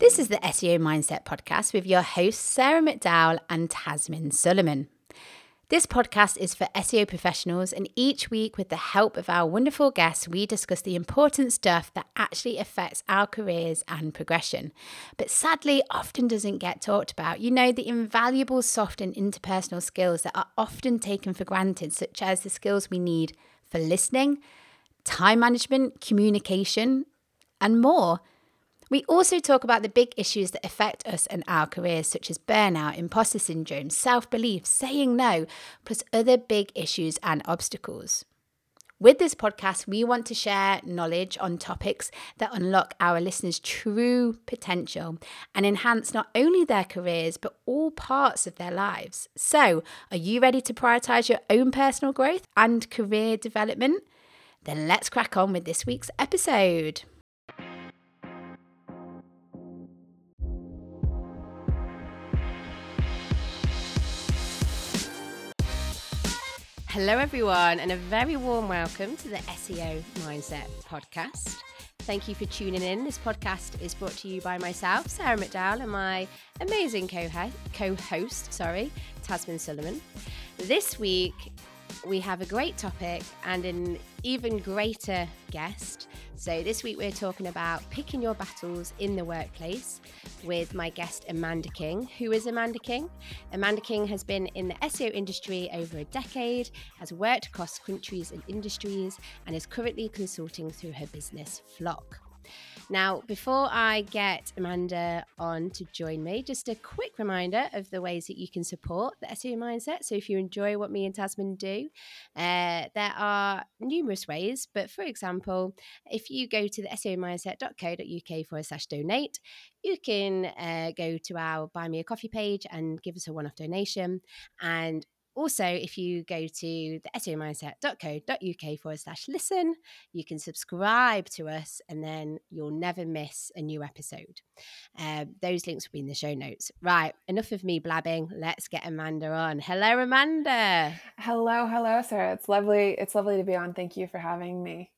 This is the SEO Mindset Podcast with your hosts, Sarah McDowell and Tazmin Suleman. This podcast is for SEO professionals, and each week, with the help of our wonderful guests, we discuss the important stuff that actually affects our careers and progression, but sadly often doesn't get talked about. You know, the invaluable soft and interpersonal skills that are often taken for granted, such as the skills we need for listening, time management, communication, and more. We also talk about the big issues that affect us and our careers, such as burnout, imposter syndrome, self belief, saying no, plus other big issues and obstacles. With this podcast, we want to share knowledge on topics that unlock our listeners' true potential and enhance not only their careers, but all parts of their lives. So, are you ready to prioritize your own personal growth and career development? Then let's crack on with this week's episode. Hello, everyone, and a very warm welcome to the SEO Mindset Podcast. Thank you for tuning in. This podcast is brought to you by myself, Sarah McDowell, and my amazing co-host, sorry, Tazmin Suleman. This week, we have a great topic and an even greater guest. So, this week we're talking about picking your battles in the workplace with my guest Amanda King. Who is Amanda King? Amanda King has been in the SEO industry over a decade, has worked across countries and industries, and is currently consulting through her business FLOQ. Now, before I get Amanda on to join me, just a quick reminder of the ways that you can support the SEO mindset. So, if you enjoy what me and Tazmin do, uh, there are numerous ways. But for example, if you go to the SEOmindset.co.uk forward slash donate, you can uh, go to our Buy Me a Coffee page and give us a one off donation. And also, if you go to the SEOmindset.co.uk forward slash listen, you can subscribe to us and then you'll never miss a new episode. Um, those links will be in the show notes. Right, enough of me blabbing. Let's get Amanda on. Hello, Amanda. Hello, hello, Sarah. It's lovely. It's lovely to be on. Thank you for having me.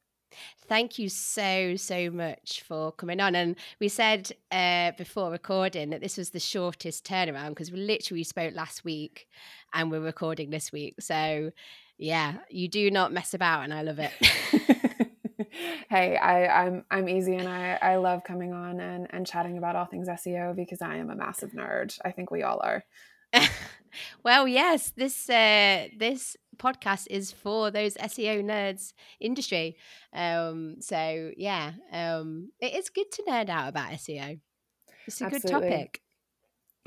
Thank you so, so much for coming on. And we said uh, before recording that this was the shortest turnaround because we literally spoke last week and we're recording this week. So, yeah, you do not mess about and I love it. hey, I, I'm I'm easy and I, I love coming on and, and chatting about all things SEO because I am a massive nerd. I think we all are. well, yes, this uh, this podcast is for those SEO nerds industry. Um, so yeah, um, it is good to nerd out about SEO. It's a Absolutely. good topic.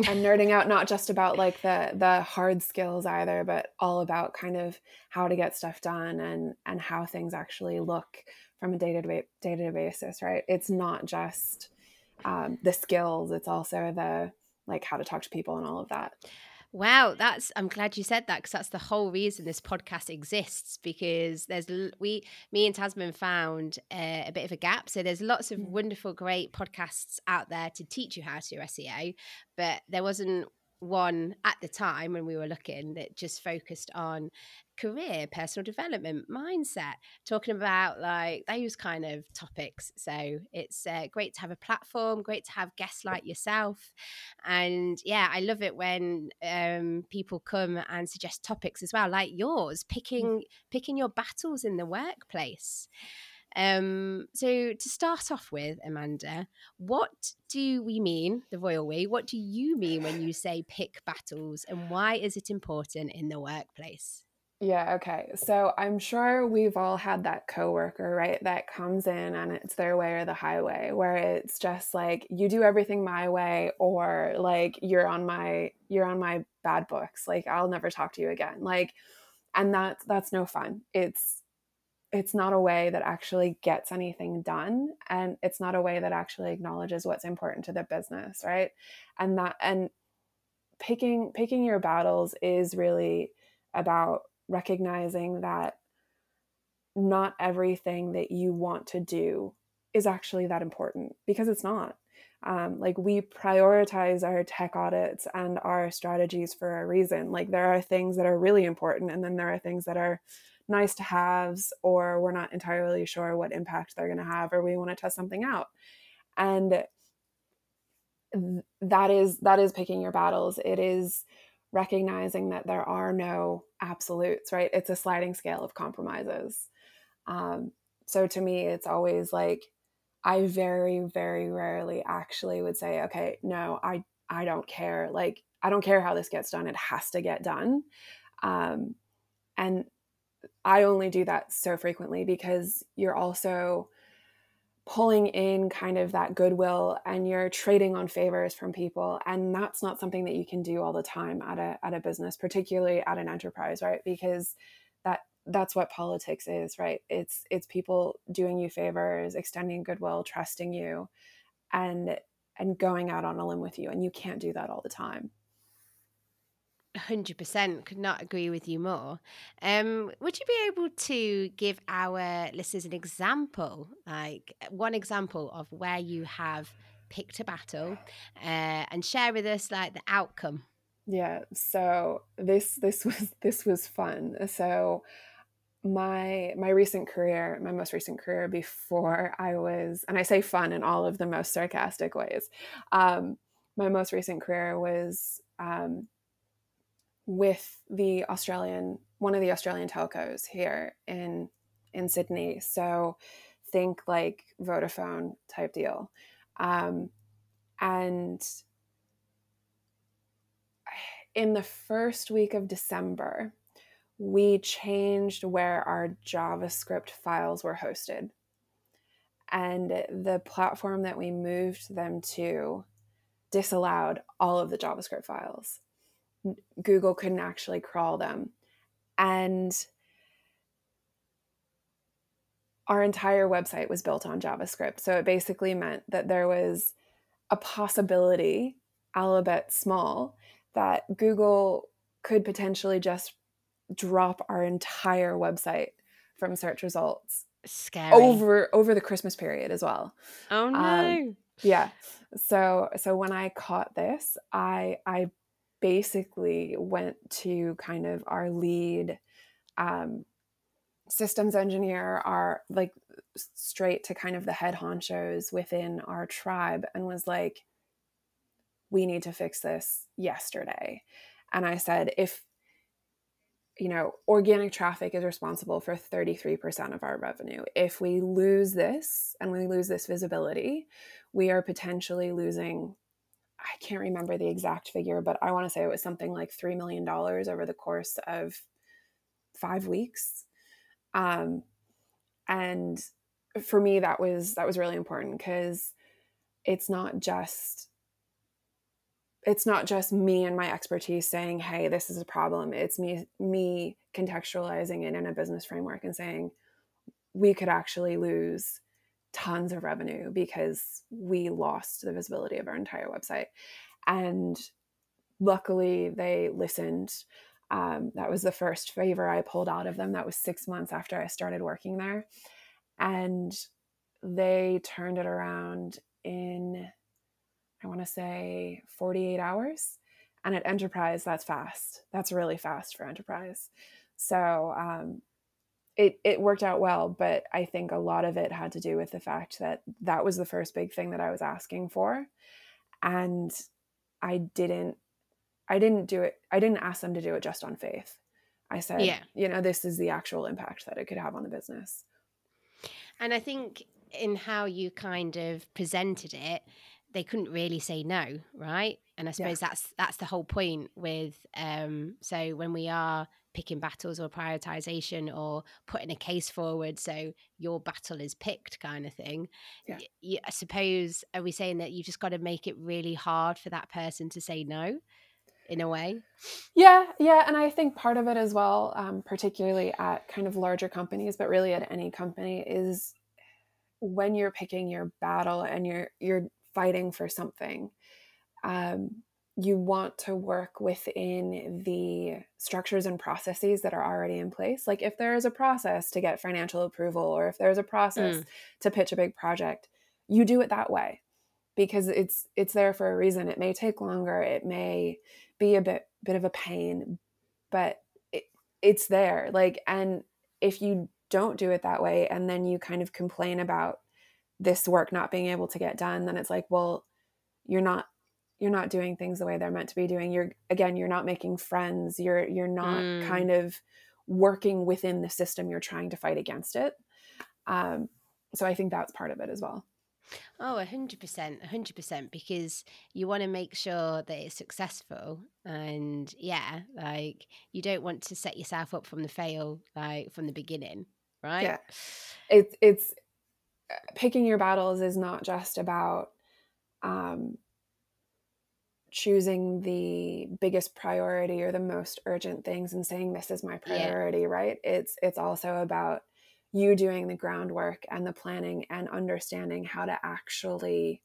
I'm nerding out not just about like the the hard skills either, but all about kind of how to get stuff done and and how things actually look from a day to to basis. Right? It's not just um, the skills; it's also the like how to talk to people and all of that. Wow, that's I'm glad you said that because that's the whole reason this podcast exists because there's we me and Tazmin found uh, a bit of a gap. So there's lots of mm. wonderful, great podcasts out there to teach you how to do SEO, but there wasn't one at the time when we were looking that just focused on career, personal development, mindset, talking about like those kind of topics. So it's uh, great to have a platform, great to have guests like yourself. And yeah, I love it when um, people come and suggest topics as well, like yours, mm. picking picking your battles in the workplace. Um, so to start off with, Amanda, what do we mean, the royal we? What do you mean when you say pick battles, and why is it important in the workplace? Yeah, okay. So I'm sure we've all had that coworker, right, that comes in and it's their way or the highway, where it's just like you do everything my way or like you're on my you're on my bad books. Like I'll never talk to you again. Like and that that's no fun. It's it's not a way that actually gets anything done and it's not a way that actually acknowledges what's important to the business right? And that and picking picking your battles is really about recognizing that not everything that you want to do is actually that important because it's not. Um, like we prioritize our tech audits and our strategies for a reason. Like there are things that are really important and then there are things that are nice to haves or we're not entirely sure what impact they're going to have or we want to test something out. And that is that is picking your battles. It is recognizing that there are no absolutes right? It's a sliding scale of compromises. Um, so to me it's always like i very very rarely actually would say okay no i i don't care. Like i don't care how this gets done. It has to get done. Um, and i only do that so frequently because you're also pulling in kind of that goodwill and you're trading on favors from people and that's not something that you can do all the time at a at a business particularly at an enterprise right? Because that that's what politics is right? It's it's people doing you favors extending goodwill trusting you and and going out on a limb with you and you can't do that all the time 100% could not agree with you more. Um, would you be able to give our listeners an example, like one example of where you have picked a battle uh, and share with us like the outcome? Yeah, so this this was this was fun. So my my recent career, my most recent career before I was, and I say fun in all of the most sarcastic ways. Um, my most recent career was um, with the Australian one of the Australian telcos here in in Sydney. So think like Vodafone type deal. Um, and in the first week of December, we changed where our JavaScript files were hosted. And the platform that we moved them to disallowed all of the JavaScript files. Google couldn't actually crawl them. And our entire website was built on JavaScript. So it basically meant that there was a possibility, alphabet small, that Google could potentially just drop our entire website from search results Scary. over over the Christmas period as well. Oh no. Um, yeah. So so when I caught this, I I basically went to kind of our lead um, systems engineer, our like straight to kind of the head honchos within our tribe, and was like, we need to fix this yesterday. And I said, if you know, organic traffic is responsible for 33% of our revenue. If we lose this and we lose this visibility, we are potentially losing I can't remember the exact figure, but I want to say it was something like $3 million over the course of five weeks. Um, and for me, that was, that was really important because it's not just, it's not just me and my expertise saying, Hey, this is a problem. It's me, me contextualizing it in a business framework and saying, we could actually lose tons of revenue because we lost the visibility of our entire website. And luckily, they listened. Um, that was the first favor I pulled out of them. That was six months after I started working there. And they turned it around in, I want to say, 48 hours. And at enterprise, that's fast. That's really fast for enterprise. So um, it it worked out well but i think a lot of it had to do with the fact that that was the first big thing that i was asking for and i didn't i didn't do it i didn't ask them to do it just on faith i said yeah. you know this is the actual impact that it could have on the business and i think in how you kind of presented it they couldn't really say no right and i suppose yeah. that's that's the whole point with um so when we are picking battles or prioritization or putting a case forward so your battle is picked kind of thing yeah. Y- i suppose are we saying that you've just got to make it really hard for that person to say no in a way yeah yeah and i think part of it as well um, particularly at kind of larger companies but really at any company is when you're picking your battle and you're you're fighting for something um, you want to work within the structures and processes that are already in place. Like if there is a process to get financial approval or if there's a process mm. to pitch a big project, you do it that way because it's it's there for a reason. It may take longer, it may be a bit bit of a pain, but it, it's there. Like and if you don't do it that way and then you kind of complain about this work not being able to get done, then it's like, well, you're not you're not doing things the way they're meant to be doing you're again you're not making friends you're you're not mm. kind of working within the system you're trying to fight against it um, so i think that's part of it as well Oh, 100%, 100%, because you want to make sure that it's successful. And yeah, like you don't want to set yourself up from the fail, like from the beginning, right? Yeah. It's, it's uh, picking your battles is not just about um, choosing the biggest priority or the most urgent things and saying, this is my priority, yeah. right? It's, it's also about you doing the groundwork and the planning and understanding how to actually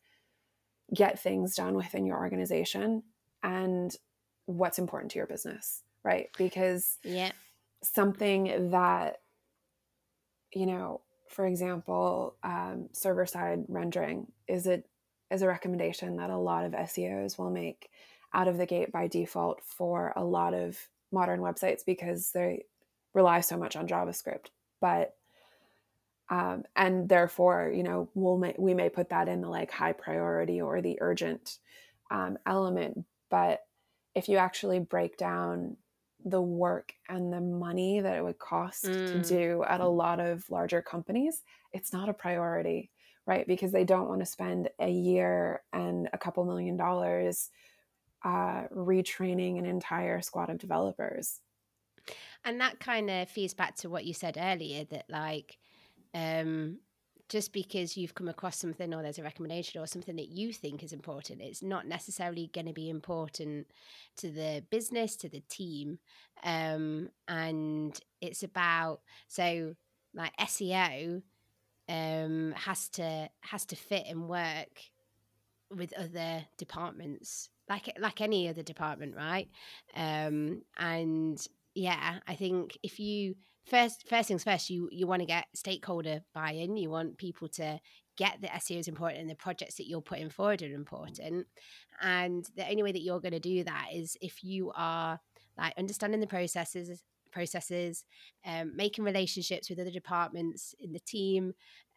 get things done within your organization and what's important to your business right because yeah something that you know for example um, server side rendering is it is a recommendation that a lot of seos will make out of the gate by default for a lot of modern websites because they rely so much on javascript. But um, and therefore you know we'll may, we may put that in the like high priority or the urgent um, element. But if you actually break down the work and the money that it would cost mm. to do at a lot of larger companies it's not a priority right because they don't want to spend a year and a couple million dollars uh, retraining an entire squad of developers and that kind of feeds back to what you said earlier that like um, just because you've come across something or there's a recommendation or something that you think is important, it's not necessarily going to be important to the business, to the team. Um, and it's about, so like SEO um, has to has to fit and work with other departments like like any other department right? Um and yeah i think if you first first things first you you want to get stakeholder buy-in. You want people to get the seo is important and the projects that you're putting forward are important. And the only way that you're going to do that is if you are like understanding the processes processes um, making relationships with other departments in the team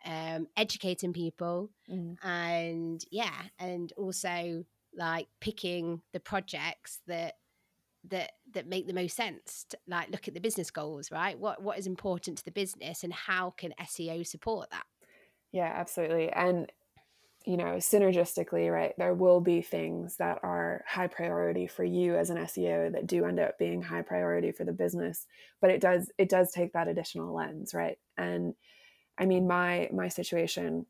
um, educating people mm. and yeah and also like picking the projects that that that make the most sense to, like look at the business goals right what what is important to the business and how can seo support that yeah absolutely and you know synergistically right there will be things that are high priority for you as an seo that do end up being high priority for the business but it does it does take that additional lens right and i mean my my situation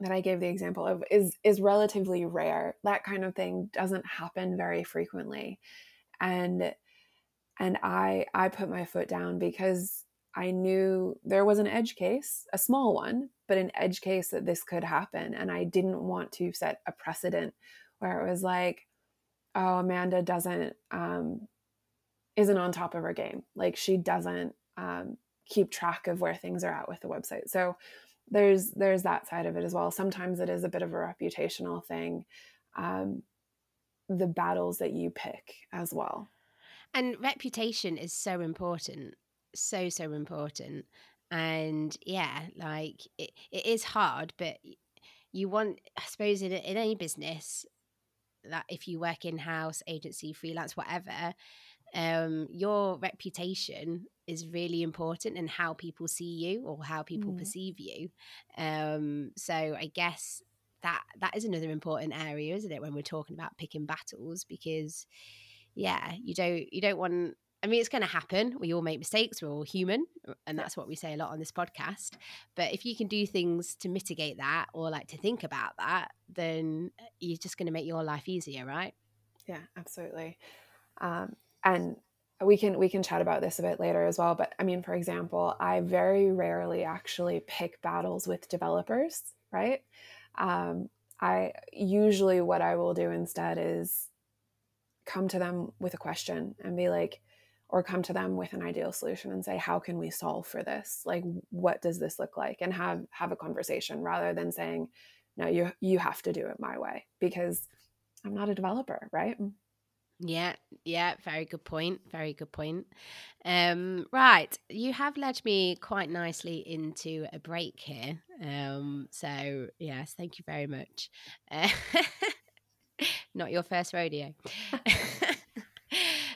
that I gave the example of is is relatively rare. That kind of thing doesn't happen very frequently and and i i put my foot down because i knew there was an edge case a small one but an edge case that this could happen and i didn't want to set a precedent where it was like oh amanda doesn't um isn't on top of her game. Like she doesn't um keep track of where things are at with the website. So there's there's that side of it as well. Sometimes it is a bit of a reputational thing um, the battles that you pick as well. And reputation is so important, so, so important. And yeah, like it, it is hard, but you want, I suppose, in, in any business, that if you work in house, agency, freelance, whatever, um, your reputation is really important and how people see you or how people mm. perceive you. Um, so I guess that that is another important area, isn't it, when we're talking about picking battles? Because yeah, you don't you don't want I mean, it's going to happen. We all make mistakes. We're all human. And that's what we say a lot on this podcast. But if you can do things to mitigate that or like to think about that, then uh, you're just going to make your life easier, right? Yeah, absolutely. Um, and we can we can chat about this a bit later as well but i mean for example i very rarely actually pick battles with developers right um, I usually what I will do instead is come to them with a question and be like, or come to them with an ideal solution and say, how can we solve for this? Like, what does this look like? And have have a conversation rather than saying, no, you you have to do it my way because I'm not a developer, right? Yeah, yeah, very good point. Very good point. Um, right, you have led me quite nicely into a break here. Um, so yes, thank you very much. Uh, not your first rodeo.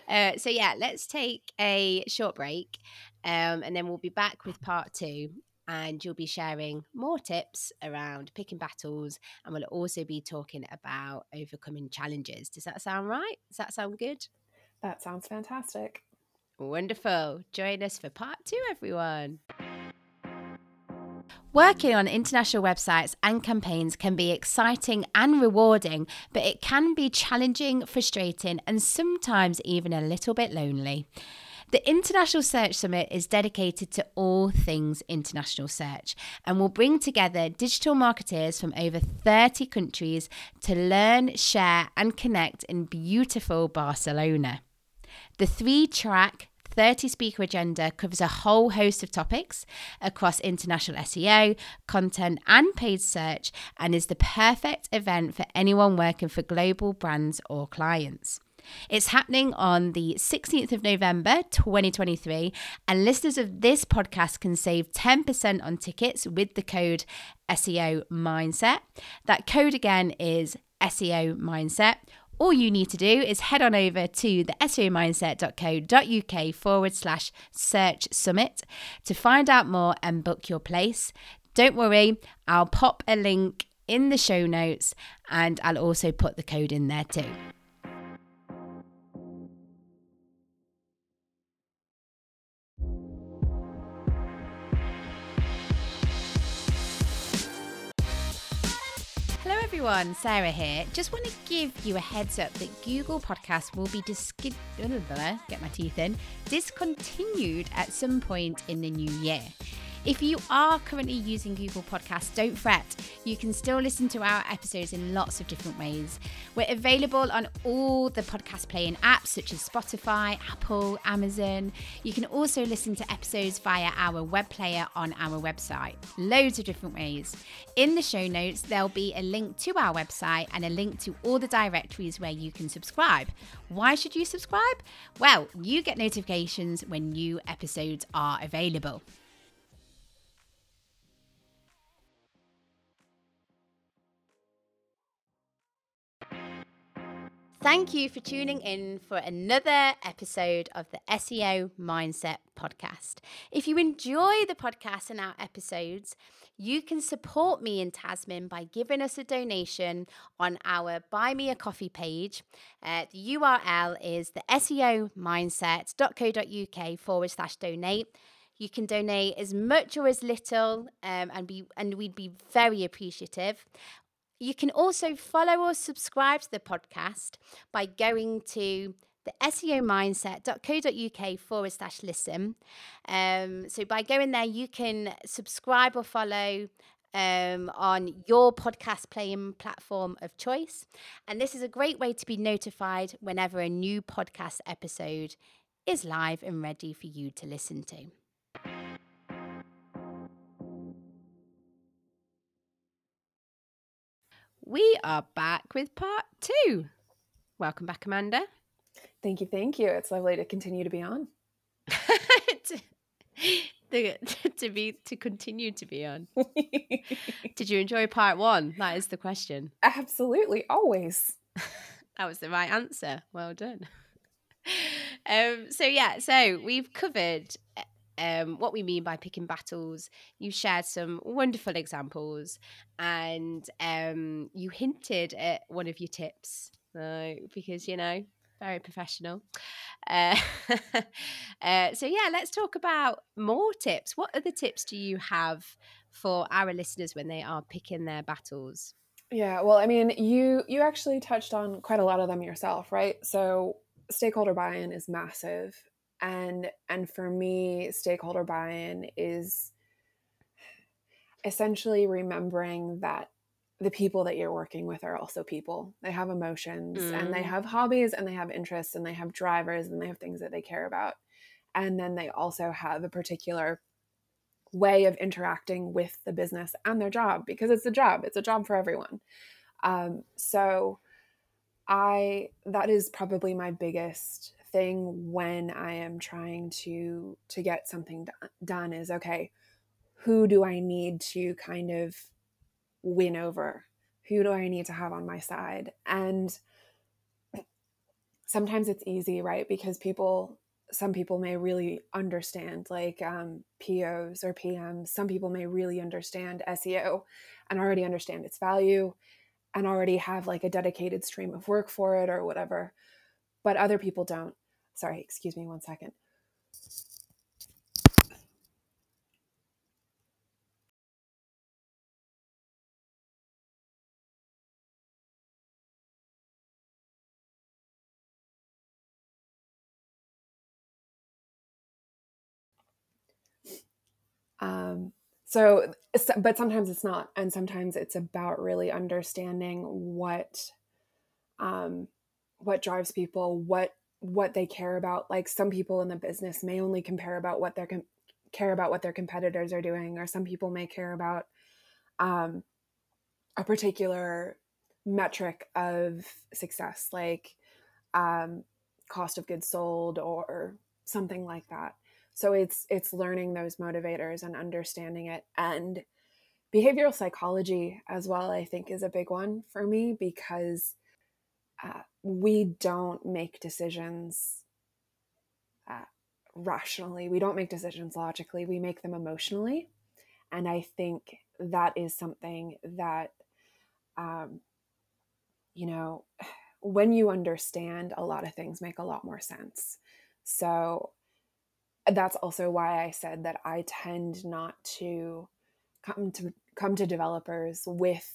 uh, so, yeah, let's take a short break um, and then we'll be back with part two. And you'll be sharing more tips around picking battles, and we'll also be talking about overcoming challenges. Does that sound right? Does that sound good? That sounds fantastic. Wonderful. Join us for part two, everyone. Working on international websites and campaigns can be exciting and rewarding, but it can be challenging, frustrating, and sometimes even a little bit lonely. The International Search Summit is dedicated to all things international search and will bring together digital marketeers from over 30 countries to learn, share, and connect in beautiful Barcelona. The three track 30 speaker agenda covers a whole host of topics across international SEO, content, and paid search, and is the perfect event for anyone working for global brands or clients. It's happening on the 16th of November 2023, and listeners of this podcast can save 10% on tickets with the code SEO Mindset. That code again is SEO Mindset all you need to do is head on over to the SEOmindset.co.uk forward slash search summit to find out more and book your place. Don't worry, I'll pop a link in the show notes and I'll also put the code in there too. Everyone, Sarah here. Just want to give you a heads up that Google Podcast will be get my teeth in discontinued at some point in the new year. If you are currently using Google Podcasts, don't fret. You can still listen to our episodes in lots of different ways. We're available on all the podcast playing apps such as Spotify, Apple, Amazon. You can also listen to episodes via our web player on our website. Loads of different ways. In the show notes, there'll be a link to our website and a link to all the directories where you can subscribe. Why should you subscribe? Well, you get notifications when new episodes are available. Thank you for tuning in for another episode of the SEO Mindset Podcast. If you enjoy the podcast and our episodes, you can support me in Tazmin by giving us a donation on our Buy Me a Coffee page. Uh, the URL is the SEO mindset.co.uk forward slash donate. You can donate as much or as little, um, and be and we'd be very appreciative. You can also follow or subscribe to the podcast by going to the SEOmindset.co.uk forward slash listen. Um, so by going there, you can subscribe or follow um, on your podcast playing platform of choice. And this is a great way to be notified whenever a new podcast episode is live and ready for you to listen to. We are back with part two. Welcome back, Amanda. Thank you. Thank you. It's lovely to continue to be on. to, to be to continue to be on. Did you enjoy part one? That is the question. Absolutely, always. that was the right answer. Well done. Um, so yeah, so we've covered um, what we mean by picking battles. You shared some wonderful examples and um, you hinted at one of your tips uh, because, you know, very professional. Uh, uh, so, yeah, let's talk about more tips. What other tips do you have for our listeners when they are picking their battles? Yeah, well, I mean, you you actually touched on quite a lot of them yourself, right? So, stakeholder buy-in is massive and and for me stakeholder buy-in is essentially remembering that the people that you're working with are also people. They have emotions mm. and they mm. have hobbies and they have interests and they have drivers and they have things that they care about. And then they also have a particular way of interacting with the business and their job because it's a job, it's a job for everyone. Um, so, I, that is probably my biggest thing when I am trying to to get something done is okay, who do I need to kind of win over? Who do I need to have on my side? And sometimes it's easy, right? Because people, some people may really understand like um, POs or PMs. Some people may really understand SEO and already understand its value and already have like a dedicated stream of work for it or whatever. But other people don't. Sorry, excuse me one second. Um, so, but sometimes it's not, and sometimes it's about really understanding what, um, what drives people, what what they care about. Like some people in the business may only compare about what their com- care about what their competitors are doing, or some people may care about um, a particular metric of success, like um, cost of goods sold or something like that so it's it's learning those motivators and understanding it and behavioral psychology as well i think is a big one for me because uh, we don't make decisions uh, rationally. We don't make decisions logically. We make them emotionally. And i think that is something that um, you know when you understand a lot of things make a lot more sense. So that's also why I said that I tend not to come to come to developers with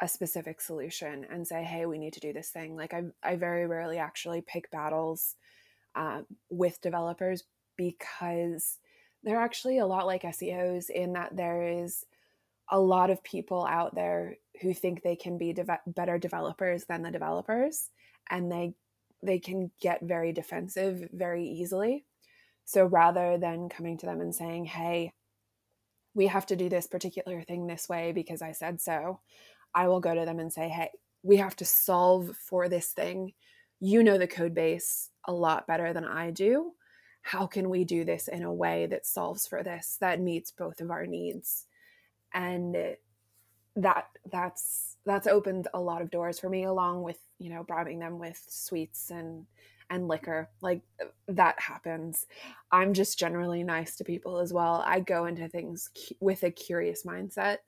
a specific solution and say, "Hey, we need to do this thing." Like I, I very rarely actually pick battles um, with developers because they're actually a lot like SEOs in that there is a lot of people out there who think they can be de- better developers than the developers, and they they can get very defensive very easily so rather than coming to them and saying, hey, we have to do this particular thing this way because I said so, I will go to them and say, hey, we have to solve for this thing. You know the code base a lot better than I do. How can we do this in a way that solves for this, that meets both of our needs? And that that's that's opened a lot of doors for me along with you know bribing them with sweets and and liquor. Like that happens. I'm just generally nice to people as well. I go into things with a curious mindset.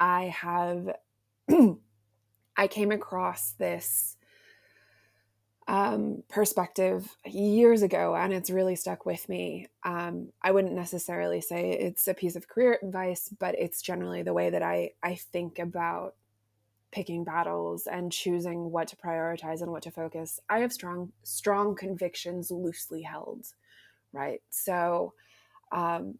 I have, I came across this um, perspective years ago and it's really stuck with me. Um, I wouldn't necessarily say it's a piece of career advice, but it's generally the way that I, I think about picking battles and choosing what to prioritize and what to focus i have strong strong convictions loosely held right so um,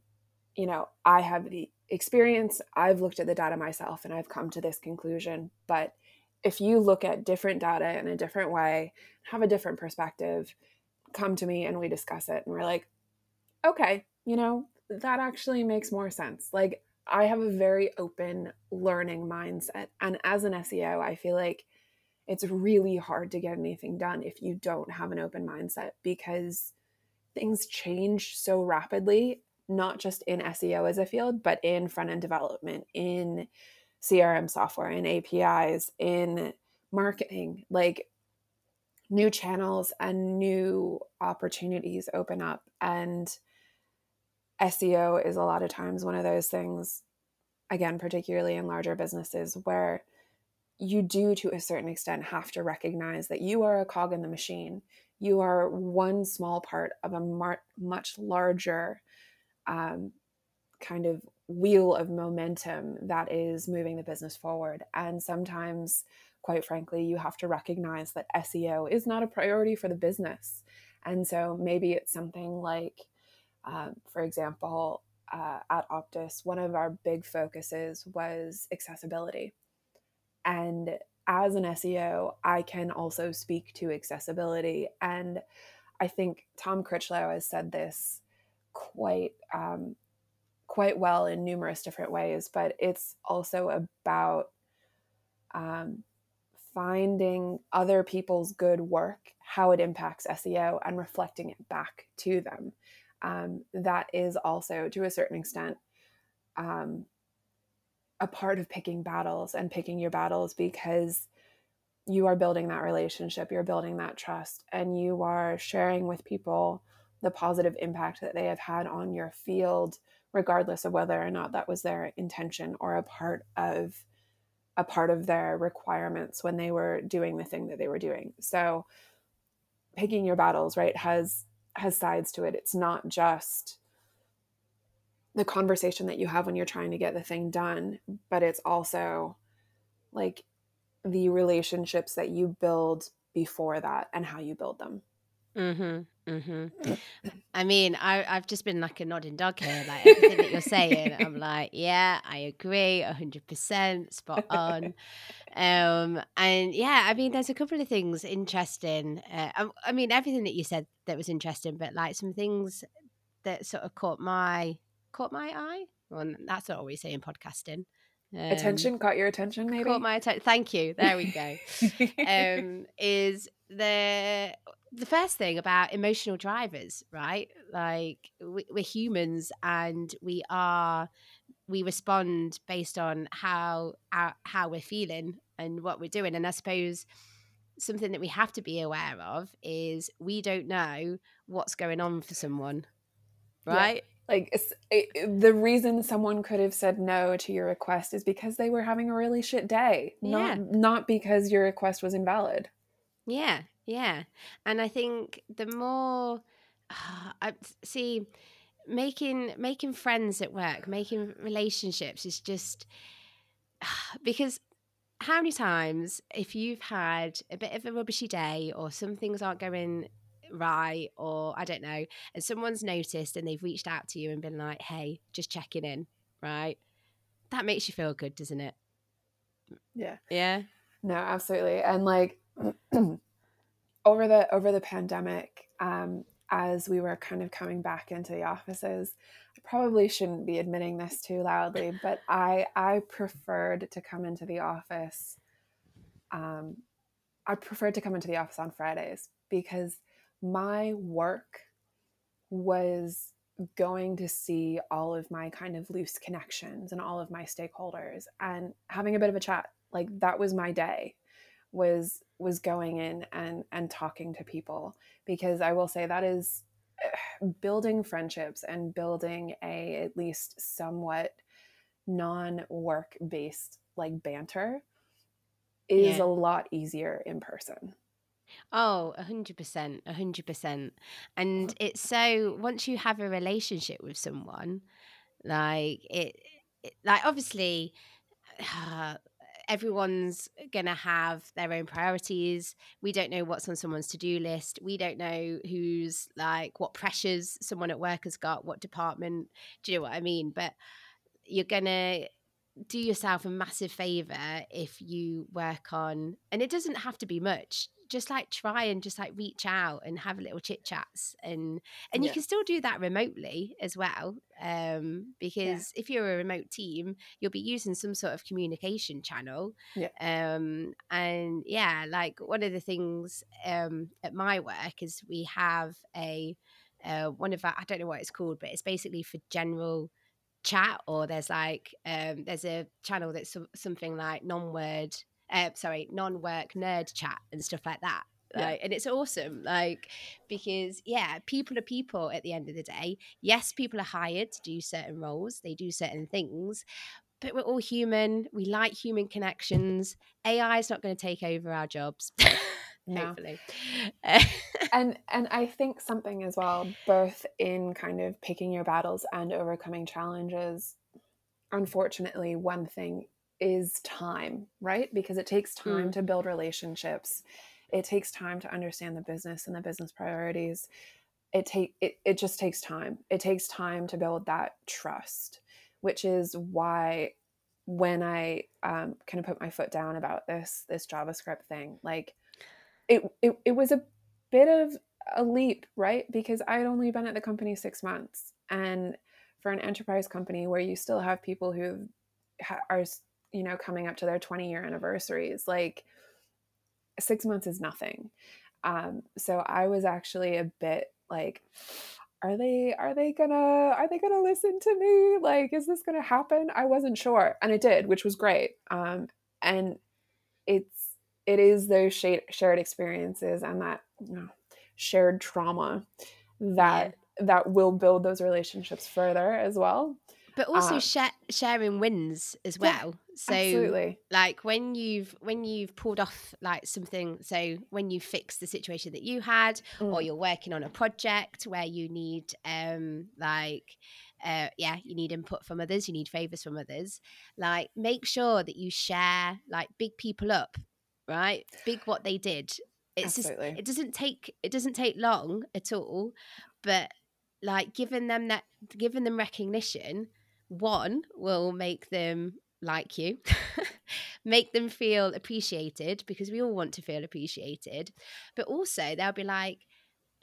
you know i have the experience i've looked at the data myself and i've come to this conclusion but if you look at different data in a different way have a different perspective come to me and we discuss it and we're like okay you know that actually makes more sense like I have a very open learning mindset. And as an SEO, I feel like it's really hard to get anything done if you don't have an open mindset because things change so rapidly, not just in SEO as a field, but in front end development, in CRM software, in APIs, in marketing. Like new channels and new opportunities open up. And SEO is a lot of times one of those things, again, particularly in larger businesses, where you do to a certain extent have to recognize that you are a cog in the machine. You are one small part of a mar- much larger um, kind of wheel of momentum that is moving the business forward. And sometimes, quite frankly, you have to recognize that SEO is not a priority for the business. And so maybe it's something like, um, for example, uh, at Optus, one of our big focuses was accessibility. And as an SEO, I can also speak to accessibility. And I think Tom Critchlow has said this quite um, quite well in numerous different ways, but it's also about um, finding other people's good work, how it impacts SEO, and reflecting it back to them. Um, that is also to a certain extent um, a part of picking battles and picking your battles because you are building that relationship, you're building that trust, and you are sharing with people the positive impact that they have had on your field, regardless of whether or not that was their intention or a part of a part of their requirements when they were doing the thing that they were doing. So picking your battles, right, has has sides to it. It's not just the conversation that you have when you're trying to get the thing done, but it's also like the relationships that you build before that and how you build them. Mhm. Mhm. I mean, I I've just been like a nodding dog here. Like everything that you're saying, I'm like, yeah, I agree, hundred percent, spot on. Um, and yeah, I mean, there's a couple of things interesting. Uh, I, I mean, everything that you said that was interesting, but like some things that sort of caught my caught my eye. Well, that's not what we say in podcasting. Um, attention caught your attention, maybe. Caught my attention. Thank you. There we go. um, is the the first thing about emotional drivers, right? Like we, we're humans, and we are we respond based on how our, how we're feeling and what we're doing. And I suppose something that we have to be aware of is we don't know what's going on for someone, right? Yeah like it, the reason someone could have said no to your request is because they were having a really shit day yeah. not not because your request was invalid yeah yeah and i think the more uh, i see making making friends at work making relationships is just uh, because how many times if you've had a bit of a rubbishy day or some things aren't going right or I don't know, and someone's noticed and they've reached out to you and been like, "Hey, just checking in," right? That makes you feel good, doesn't it? Yeah. Yeah. No, absolutely. And like over the over the pandemic, um, as we were kind of coming back into the offices, I probably shouldn't be admitting this too loudly, but I I preferred to come into the office. Um, I preferred to come into the office on Fridays because my work was going to see all of my kind of loose connections and all of my stakeholders and having a bit of a chat like that was my day was was going in and and talking to people because i will say that is building friendships and building a at least somewhat non-work based like banter is yeah. a lot easier in person Oh, a hundred percent, a hundred percent. And it's so once you have a relationship with someone, like it, it like obviously, uh, everyone's gonna have their own priorities. We don't know what's on someone's to do list. We don't know who's like what pressures someone at work has got, what department. Do you know what I mean? But you're gonna do yourself a massive favor if you work on and it doesn't have to be much just like try and just like reach out and have a little chit chats and and yeah. you can still do that remotely as well um because yeah. if you're a remote team you'll be using some sort of communication channel yeah. um and yeah like one of the things um at my work is we have a uh, one of our, I don't know what it's called, but it's basically for general chat or there's like um there's a channel that's something like non-word uh, sorry, non-work nerd chat and stuff like that. Yeah. Like, and it's awesome, like because yeah, people are people at the end of the day. Yes, people are hired to do certain roles, they do certain things, but we're all human. We like human connections. AI is not going to take over our jobs. Hopefully. and and I think something as well, both in kind of picking your battles and overcoming challenges. Unfortunately, one thing is time, right? Because it takes time mm. to build relationships. It takes time to understand the business and the business priorities. It take it, it just takes time. It takes time to build that trust, which is why when I um, kind of put my foot down about this this JavaScript thing, like it, it it was a bit of a leap, right? Because I had only been at the company six months, and for an enterprise company where you still have people who are you know, coming up to their 20 year anniversaries. Like six months is nothing. Um, so I was actually a bit like, are they are they gonna are they gonna listen to me like is this gonna happen i wasn't sure and it did which was great um and it's it is those shared experiences and that you know, shared trauma that yeah. that will build those relationships further as well but also share, sharing wins as well yeah, so absolutely. like when you've when you've pulled off like something so when you fix the situation that you had mm. or you're working on a project where you need um like uh yeah you need input from others you need favors from others like make sure that you share like big people up right big what they did it's Absolutely. just it doesn't take it doesn't take long at all but like giving them that giving them recognition one will make them like you, make them feel appreciated because we all want to feel appreciated. But also, they'll be like,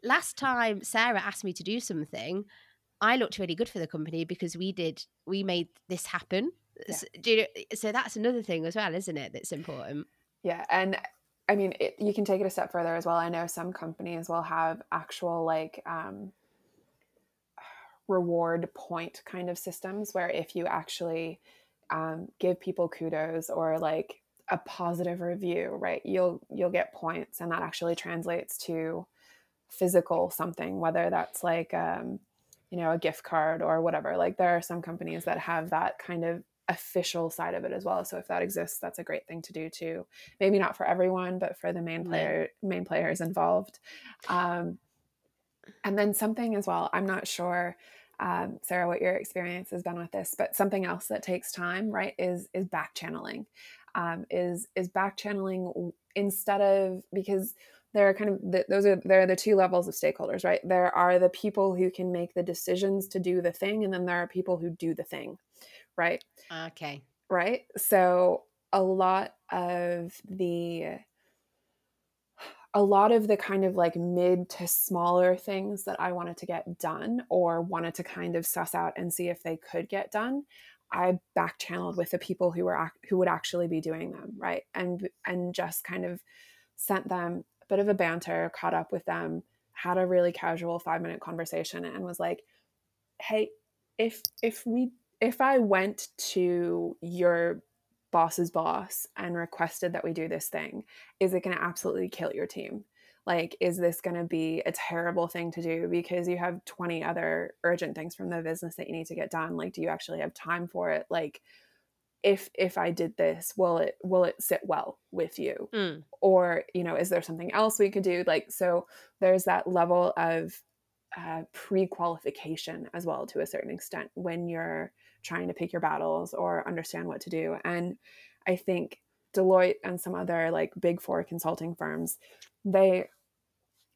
last time Sarah asked me to do something, I looked really good for the company because we did, we made this happen. Yeah. So, you know, so that's another thing as well, isn't it? That's important. Yeah. And I mean, it, you can take it a step further as well. I know some companies will have actual like um, reward point kind of systems where if you actually um, give people kudos or like a positive review right you'll you'll get points and that actually translates to physical something whether that's like um, you know a gift card or whatever like there are some companies that have that kind of official side of it as well. So if that exists that's a great thing to do too. Maybe not for everyone but for the main player main players involved. Um, and then something as well i'm not sure um, Sarah, what your experience has been with this, but something else that takes time, right, is is back channeling. Um, is is back channeling instead of because there are kind of the, those are there are the two levels of stakeholders, right? There are the people who can make the decisions to do the thing, and then there are people who do the thing, right? Okay. Right. So a lot of the a lot of the kind of like mid to smaller things that I wanted to get done or wanted to kind of suss out and see if they could get done, I back channeled with the people who were who would actually be doing them, right? And and just kind of sent them a bit of a banter, caught up with them, had a really casual 5-minute conversation and was like, "Hey, if if we if I went to your boss's boss and requested that we do this thing, is it going to absolutely kill your team? Like, is this going to be a terrible thing to do because you have 20 other urgent things from the business that you need to get done? Like, do you actually have time for it? Like, if if I did this, will it will it sit well with you? Mm. Or, you know, is there something else we could do? Like, so there's that level of uh, pre-qualification as well to a certain extent when you're trying to pick your battles or understand what to do. And I think Deloitte and some other like big four consulting firms, they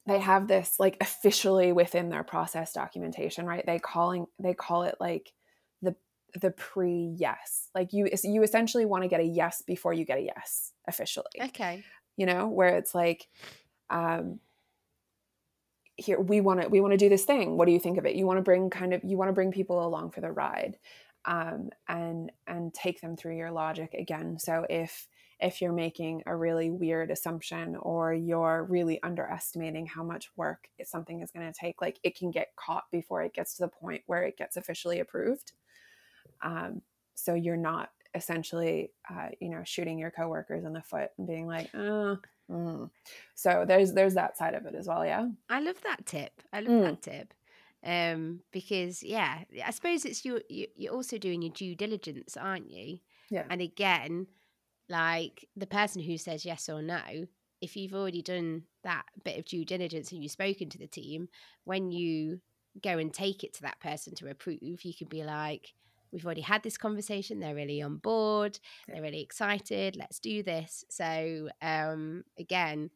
they have this like officially within their process documentation, right? They calling they call it like the the pre yes. Like you you essentially want to get a yes before you get a yes officially. Okay. You know, where it's like um here we want to we want to do this thing what do you think of it you want to bring kind of you want to bring people along for the ride um, and and take them through your logic again. So if if you're making a really weird assumption or you're really underestimating how much work something is going to take, like it can get caught before it gets to the point where it gets officially approved. Um, so you're not essentially, uh, you know, shooting your coworkers in the foot and being like, oh. Mm. So there's there's that side of it as well, yeah. I love that tip. I love mm. that tip um because yeah i suppose it's you you're also doing your due diligence aren't you yeah and again like the person who says yes or no if you've already done that bit of due diligence and you've spoken to the team when you go and take it to that person to approve you can be like we've already had this conversation they're really on board they're really excited let's do this. So um again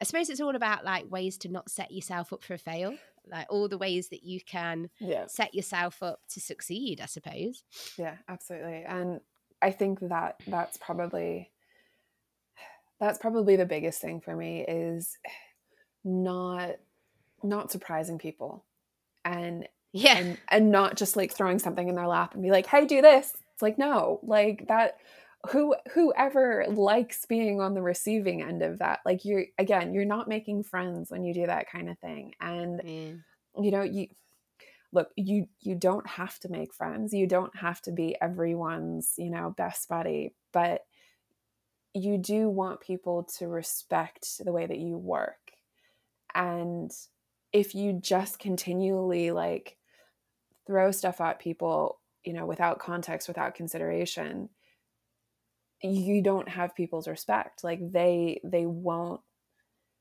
i suppose it's all about like ways to not set yourself up for a fail like all the ways that you can yeah. set yourself up to succeed i suppose. Yeah absolutely and i think that that's probably that's probably the biggest thing for me is not not surprising people and yeah and, and not just like throwing something in their lap and be like hey do this it's like no like that who whoever likes being on the receiving end of that like you're again you're not making friends when you do that kind of thing and mm. you know you look you you don't have to make friends you don't have to be everyone's you know best buddy but you do want people to respect the way that you work. And if you just continually like throw stuff at people, you know, without context, without consideration, you don't have people's respect. Like they they won't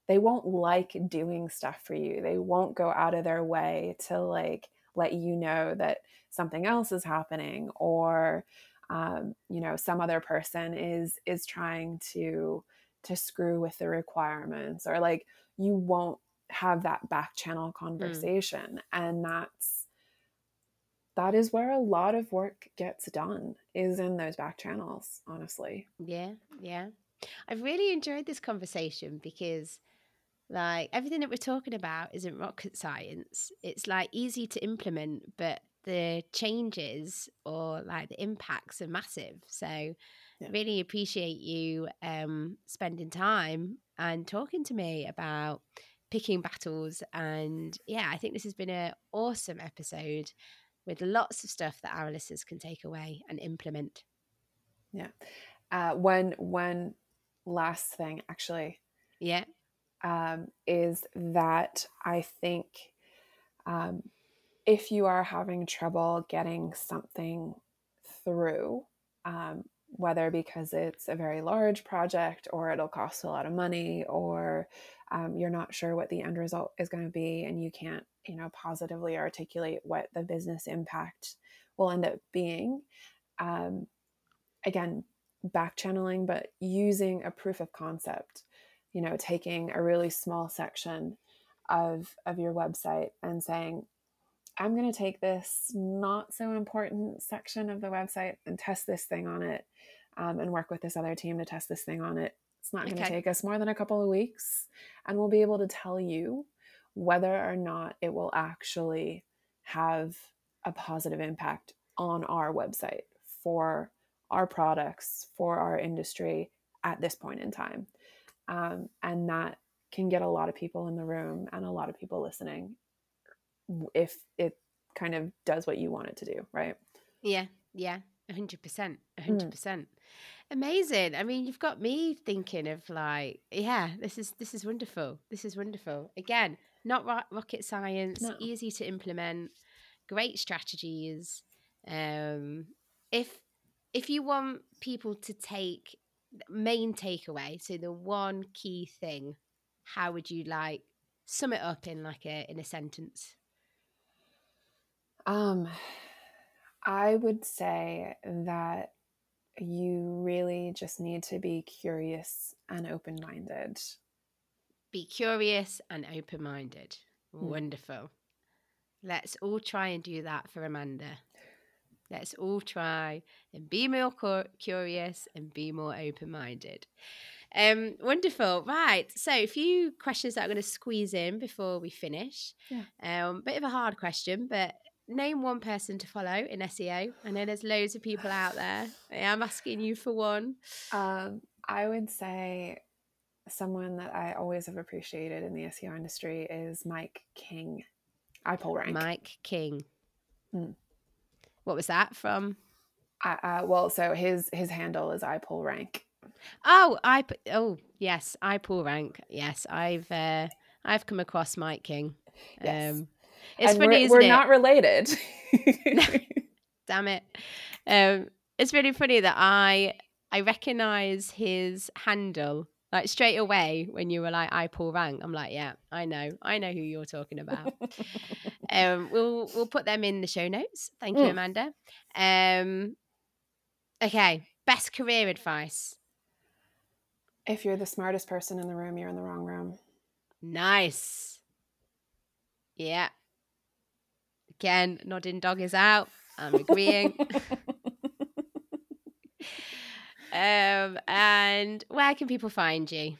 they won't like doing stuff for you. They won't go out of their way to like let you know that something else is happening or um, you know some other person is is trying to to screw with the requirements or like you won't have that back channel mm. conversation mm. and that's that is where a lot of work gets done is in those back channels honestly yeah yeah i've really enjoyed this conversation because like everything that we're talking about isn't rocket science it's like easy to implement but the changes or like the impacts are massive so yeah. really appreciate you um spending time and talking to me about picking battles and yeah i think this has been an awesome episode with lots of stuff that our listeners can take away and implement. Yeah. Uh, one one last thing, actually. Yeah. Um, is that I think um, if you are having trouble getting something through, um, whether because it's a very large project or it'll cost a lot of money or um, you're not sure what the end result is going to be and you can't you know positively articulate what the business impact will end up being um, again back channeling but using a proof of concept you know taking a really small section of of your website and saying i'm going to take this not so important section of the website and test this thing on it um, and work with this other team to test this thing on it. It's not going to take us more than a couple of weeks and we'll be able to tell you whether or not it will actually have a positive impact on our website for our products, for our industry at this point in time. Um, and that can get a lot of people in the room and a lot of people listening if it kind of does what you want it to do, right? Yeah, yeah, 100%. 100%. Mm. Amazing. I mean, you've got me thinking of like, yeah, this is this is wonderful. This is wonderful. Again, not ro- rocket science, no. easy to implement, great strategies. Um, if if you want people to take main takeaway, so the one key thing, how would you like sum it up in like a in a sentence? Um, I would say that you really just need to be curious and open minded. Be curious and open minded. Mm. Wonderful. Let's all try and do that for Amanda. Let's all try and be more curious and be more open minded. Um, wonderful. Right. So, a few questions that I'm going to squeeze in before we finish. Yeah. Um, bit of a hard question, but name one person to follow in SEO. I know there's loads of people out there. I'm asking you for one. Um, I would say someone that I always have appreciated in the SEO industry is Mike King. iPullRank. Mike King. Mm. What was that from? Uh, uh, well, so his his handle is iPullRank. Oh, I oh yes, iPullRank. Yes, I've uh, I've come across Mike King. Yes. Um, it's and funny, we're, we're not related. Damn it. Um, it's really funny that I I recognize his handle like straight away when you were like iPullRank. I'm like, yeah, I know, I know who you're talking about. um, we'll we'll put them in the show notes. Thank you, mm. Amanda. Um, okay, best career advice. If you're the smartest person in the room, you're in the wrong room. Nice. Yeah, Again, nodding dog is out. I'm agreeing. um, and where can people find you?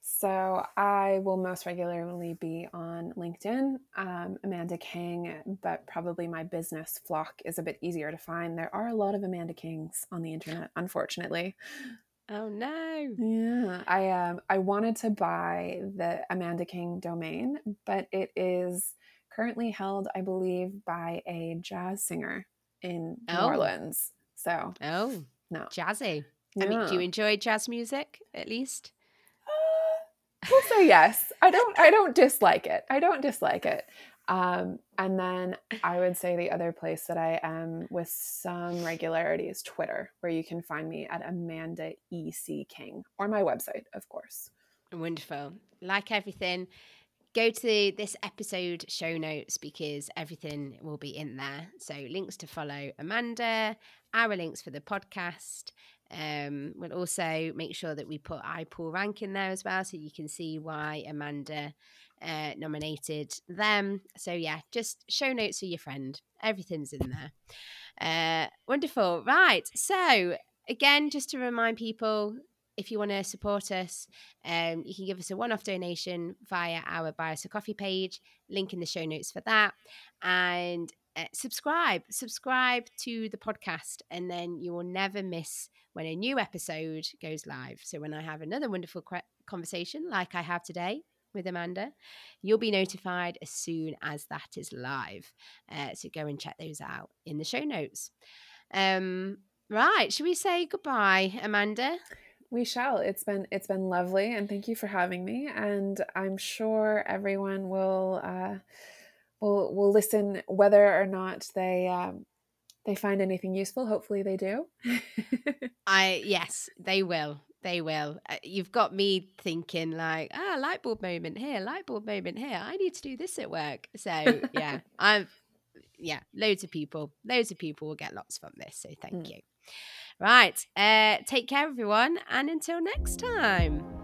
So I will most regularly be on LinkedIn, um, Amanda King, but probably my business FLOQ is a bit easier to find. There are a lot of Amanda Kings on the internet, unfortunately. Oh no! Yeah, I um I wanted to buy the Amanda King domain, but it is currently held, I believe, by a jazz singer in oh. New Orleans. So, oh, no, jazzy. Yeah. I mean, do you enjoy jazz music at least? Uh, we'll say yes. I don't. I don't dislike it. I don't dislike it. Um, and then I would say the other place that I am with some regularity is Twitter, where you can find me at Amanda E C King or my website, of course. Wonderful. Like everything, go to this episode show notes because everything will be in there. So links to follow Amanda, our links for the podcast. Um, we'll also make sure that we put iPullRank in there as well, so you can see why Amanda uh, nominated them. So yeah, just show notes for your friend. Everything's in there. Uh, wonderful. Right. So again, just to remind people, if you want to support us, um, you can give us a one off donation via our Buy Us a Coffee page, link in the show notes for that. And uh, subscribe, subscribe to the podcast, and then you will never miss when a new episode goes live. So when I have another wonderful conversation like I have today with Amanda, you'll be notified as soon as that is live. Uh, so go and check those out in the show notes. Um, right, should we say goodbye, Amanda? We shall. It's been it's been lovely, and thank you for having me. And I'm sure everyone will uh, will will listen, whether or not they um, they find anything useful. Hopefully, they do. I yes, they will. They will. Uh, you've got me thinking like, ah, light bulb moment here, light bulb moment here. I need to do this at work. So yeah, I'm yeah, loads of people, loads of people will get lots from this. So thank mm. you. Right. Uh, take care, everyone. And until next time.